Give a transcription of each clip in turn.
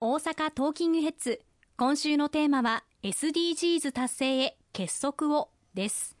大阪トーキングヘッズ。今週のテーマは SDGs 達成へ結束をです。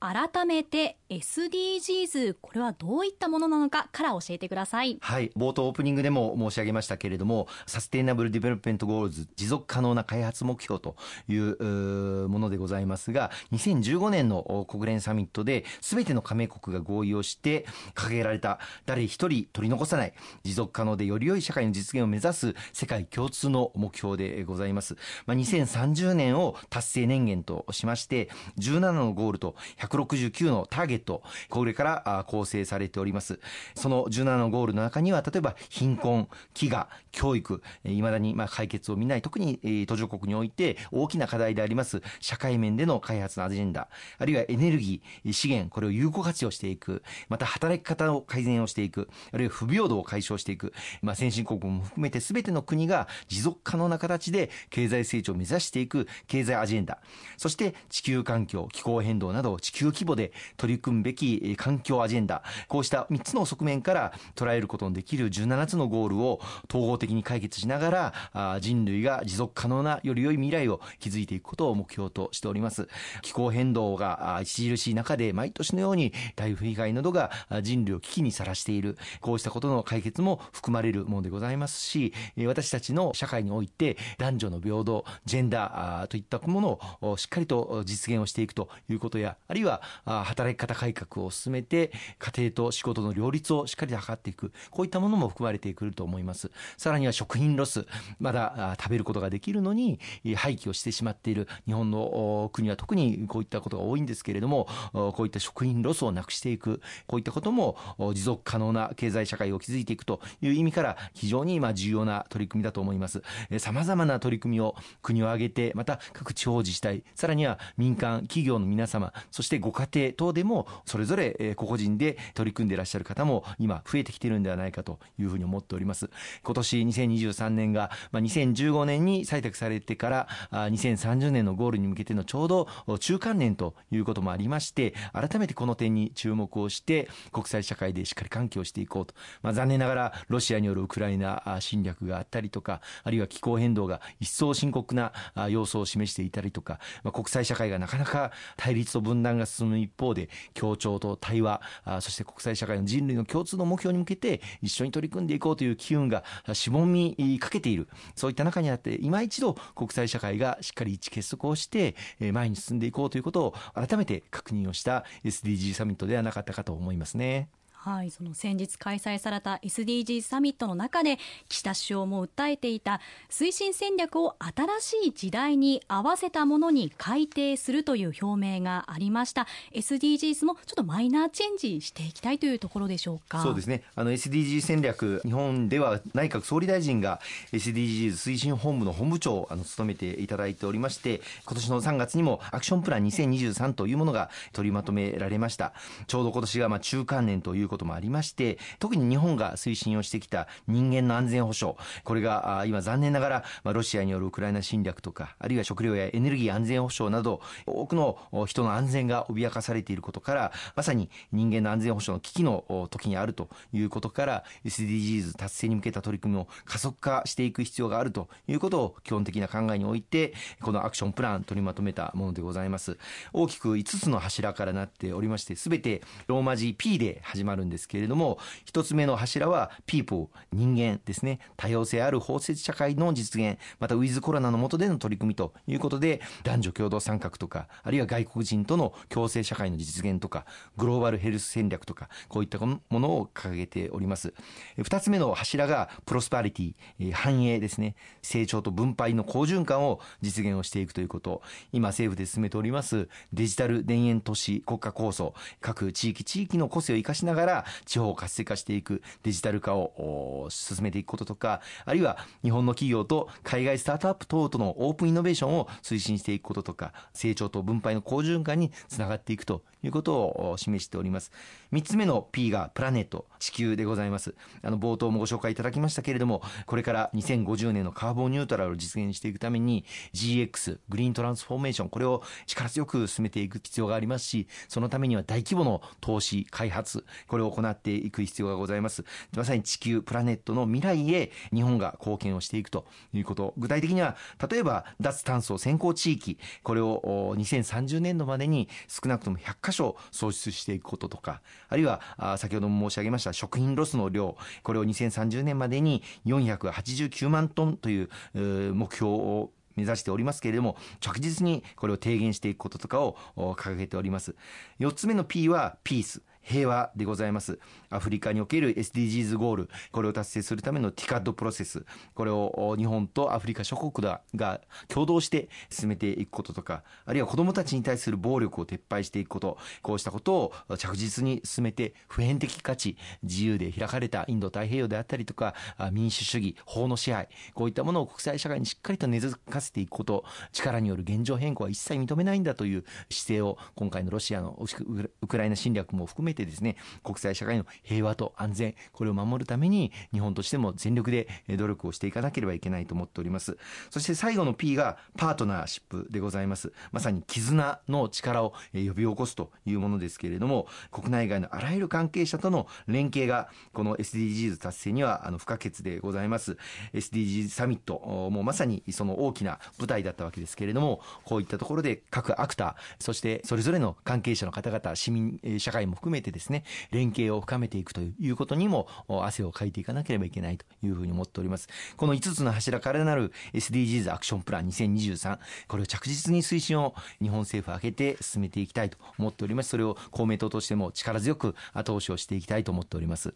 改めて SDGs これはどういったものなのかから教えてください。はい。冒頭オープニングでも申し上げましたけれども Sustainable Development Goals 持続可能な開発目標というものでございますが2015年の国連サミットで全ての加盟国が合意をして掲げられた誰一人取り残さない持続可能でより良い社会の実現を目指す世界共通の目標でございます、まあ、2030年を達成年限としまして17のゴールと169のターゲット、これから構成されております。その17のゴールの中には、例えば貧困、飢餓、教育、いまだにま解決を見ない、特に途上国において大きな課題であります社会面での開発のアジェンダ、あるいはエネルギー、資源、これを有効活用していく、また働き方を改善をしていく、あるいは不平等を解消していく、まあ、先進国も含めて全ての国が持続可能な形で経済成長を目指していく経済アジェンダ、そして地球環境、気候変動など地球規模で取り組組むべき環境アジェンダ、こうした3つの側面から捉えることのできる17つのゴールを統合的に解決しながら、人類が持続可能なより良い未来を築いていくことを目標としております。気候変動が著しい中で毎年のように台風被害などが人類を危機にさらしている、こうしたことの解決も含まれるものでございますし、私たちの社会において男女の平等、ジェンダーといったものをしっかりと実現をしていくということや、あるいは働き方改革を進めて家庭と仕事の両立をしっかり図っていく。こういったものも含まれてくると思います。さらには食品ロスまだ食べることができるのに廃棄をしてしまっている。日本の国は特にこういったことが多いんですけれどもこういった食品ロスをなくしていく。こういったことも持続可能な経済社会を築いていくという意味から非常に今重要な取り組みだと思います。さまざまな取り組みを国を挙げてまた各地方自治体さらには民間企業の皆様そしてご家庭等でもそれぞれ個々人で取り組んでいらっしゃる方も今増えてきているんではないかというふうに思っております。今年2023年が2015年に採択されてから2030年のゴールに向けてのちょうど中間年ということもありまして改めてこの点に注目をして国際社会でしっかり喚起をしていこうと、まあ、残念ながらロシアによるウクライナ侵略があったりとかあるいは気候変動が一層深刻な様相を示していたりとか、まあ、国際社会がなかなか対立と分断が進む一方で協調と対話そして国際社会の人類の共通の目標に向けて一緒に取り組んでいこうという機運がしぼみかけているそういった中にあって今一度国際社会がしっかり一致結束をして前に進んでいこうということを改めて確認をした SDG サミットではなかったかと思いますね。はい、その先日開催された SDGs サミットの中で岸田首相も訴えていた推進戦略を新しい時代に合わせたものに改定するという表明がありました。SDGs もちょっとマイナーチェンジしていきたいというところでしょうか？そうですね。あの SDG 戦略日本では内閣総理大臣が SDGs 推進本部の本部長をあの務めていただいておりまして今年の3月にもアクションプラン2023というものが取りまとめられました。ちょうど今年がまあ中間年ということこともありまして特に日本が推進をしてきた人間の安全保障これが今残念ながら、ま、ロシアによるウクライナ侵略とかあるいは食料やエネルギー安全保障など多くの人の安全が脅かされていることからまさに人間の安全保障の危機の時にあるということから SDGs 達成に向けた取り組みを加速化していく必要があるということを基本的な考えにおいてこのアクションプラン取りまとめたものでございます。大きく5つの柱からなっておりまして全てローマ字 P で始まるるんですけれども1つ目の柱は People 人間ですね。多様性ある包摂社会の実現またウィズコロナの下での取り組みということで男女共同参画とかあるいは外国人との共生社会の実現とかグローバルヘルス戦略とかこういったものを掲げております。2つ目の柱がプロスパリティ繁栄ですね。成長と分配の好循環を実現をしていくということ。今政府で進めておりますデジタル田園都市国家構想。各地域地域の個性を生かしながらがら地方を活性化していくデジタル化を進めていくこととかあるいは日本の企業と海外スタートアップ等とのオープンイノベーションを推進していくこととか成長と分配の好循環につながっていくということを示しております。3つ目の P がプラネット地球でございます。あの冒頭もご紹介いただきましたけれどもこれから2050年のカーボンニュートラルを実現していくために GX グリーントランスフォーメーションこれを力強く進めていく必要がありますしそのためには大規模の投資開発これこれを行っていく必要がございます。まさに地球プラネットの未来へ日本が貢献をしていくということ具体的には例えば脱炭素先行地域これを2030年度までに少なくとも100箇所創出していくこととかあるいは先ほども申し上げました食品ロスの量これを2030年までに489万トンという目標を目指しておりますけれども着実にこれを低減していくこととかを掲げております。4つ目の P はピース。平和でございます。アフリカにおける SDGs ゴール、これを達成するためのティカッドプロセス、これを日本とアフリカ諸国が共同して進めていくこととか、あるいは子どもたちに対する暴力を撤廃していくこと、こうしたことを着実に進めて、普遍的価値、自由で開かれたインド太平洋であったりとか、民主主義、法の支配、こういったものを国際社会にしっかりと根付かせていくこと、力による現状変更は一切認めないんだという姿勢を、今回のロシアのウクライナ侵略も含めててですね、国際社会の平和と安全、これを守るために、日本としても全力で努力をしていかなければいけないと思っております。そして最後の P がパートナーシップでございます。まさに絆の力を呼び起こすというものですけれども、国内外のあらゆる関係者との連携が、この SDGs 達成にはあの不可欠でございます。SDGs サミット、もうまさにその大きな舞台だったわけですけれども、こういったところで各アクター、そしてそれぞれの関係者の方々、市民社会も含めてですね、連携を深めていくということにも汗をかいていかなければいけないというふうに思っております。この5つの柱からなる SDGs アクションプラン2023、これを着実に推進を日本政府を挙げて進めていきたいと思っております。それを公明党としても力強く後押しをしていきたいと思っております。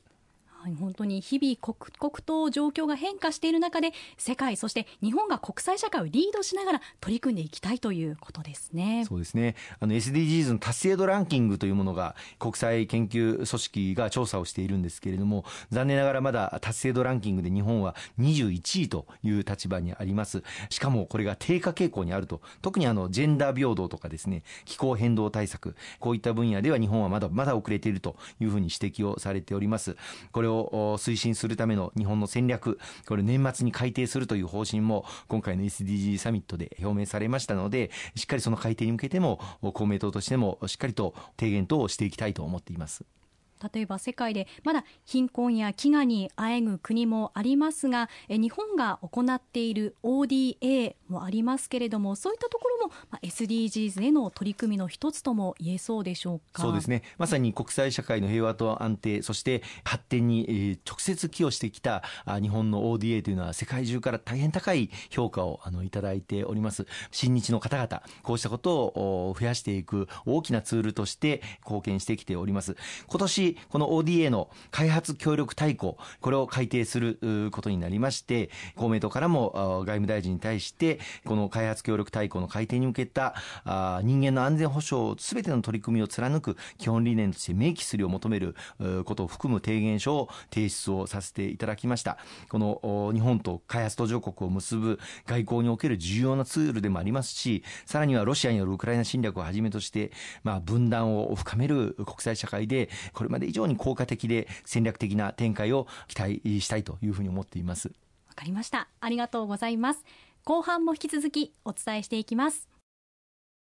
はい、本当に日々刻々と状況が変化している中で世界そして日本が国際社会をリードしながら取り組んでいきたいということですね。そうですね。あの SDGs の達成度ランキングというものが国際研究組織が調査をしているんですけれども残念ながらまだ達成度ランキングで日本は21位という立場にあります。しかもこれが低下傾向にあると特にあのジェンダー平等とかですね気候変動対策こういった分野では日本はまだまだ遅れているというふうに指摘をされております。これを推進するための日本の戦略、これ年末に改定するという方針も今回の SDG サミットで表明されましたので、しっかりその改定に向けても公明党としてもしっかりと提言等をしていきたいと思っています。例えば世界でまだ貧困や飢餓にあえぐ国もありますが日本が行っている ODA もありますけれどもそういったところも SDGs への取り組みの一つとも言えそうでしょうか？そうですね。まさに国際社会の平和と安定そして発展に直接寄与してきた日本の ODA というのは世界中から大変高い評価をあのいただいております。親日の方々こうしたことを増やしていく大きなツールとして貢献してきております。今年この ODA の開発協力大綱、これを改定することになりまして、公明党からも外務大臣に対して、この開発協力大綱の改定に向けた人間の安全保障すべての取り組みを貫く基本理念として明記するよう求めることを含む提言書を提出をさせていただきました。この日本と開発途上国を結ぶ外交における重要なツールでもありますし、さらにはロシアによるウクライナ侵略をはじめとして、まあ、分断を深める国際社会で、これままで以上に効果的で戦略的な展開を期待したいというふうに思っています。わかりました。ありがとうございます。後半も引き続きお伝えしていきます。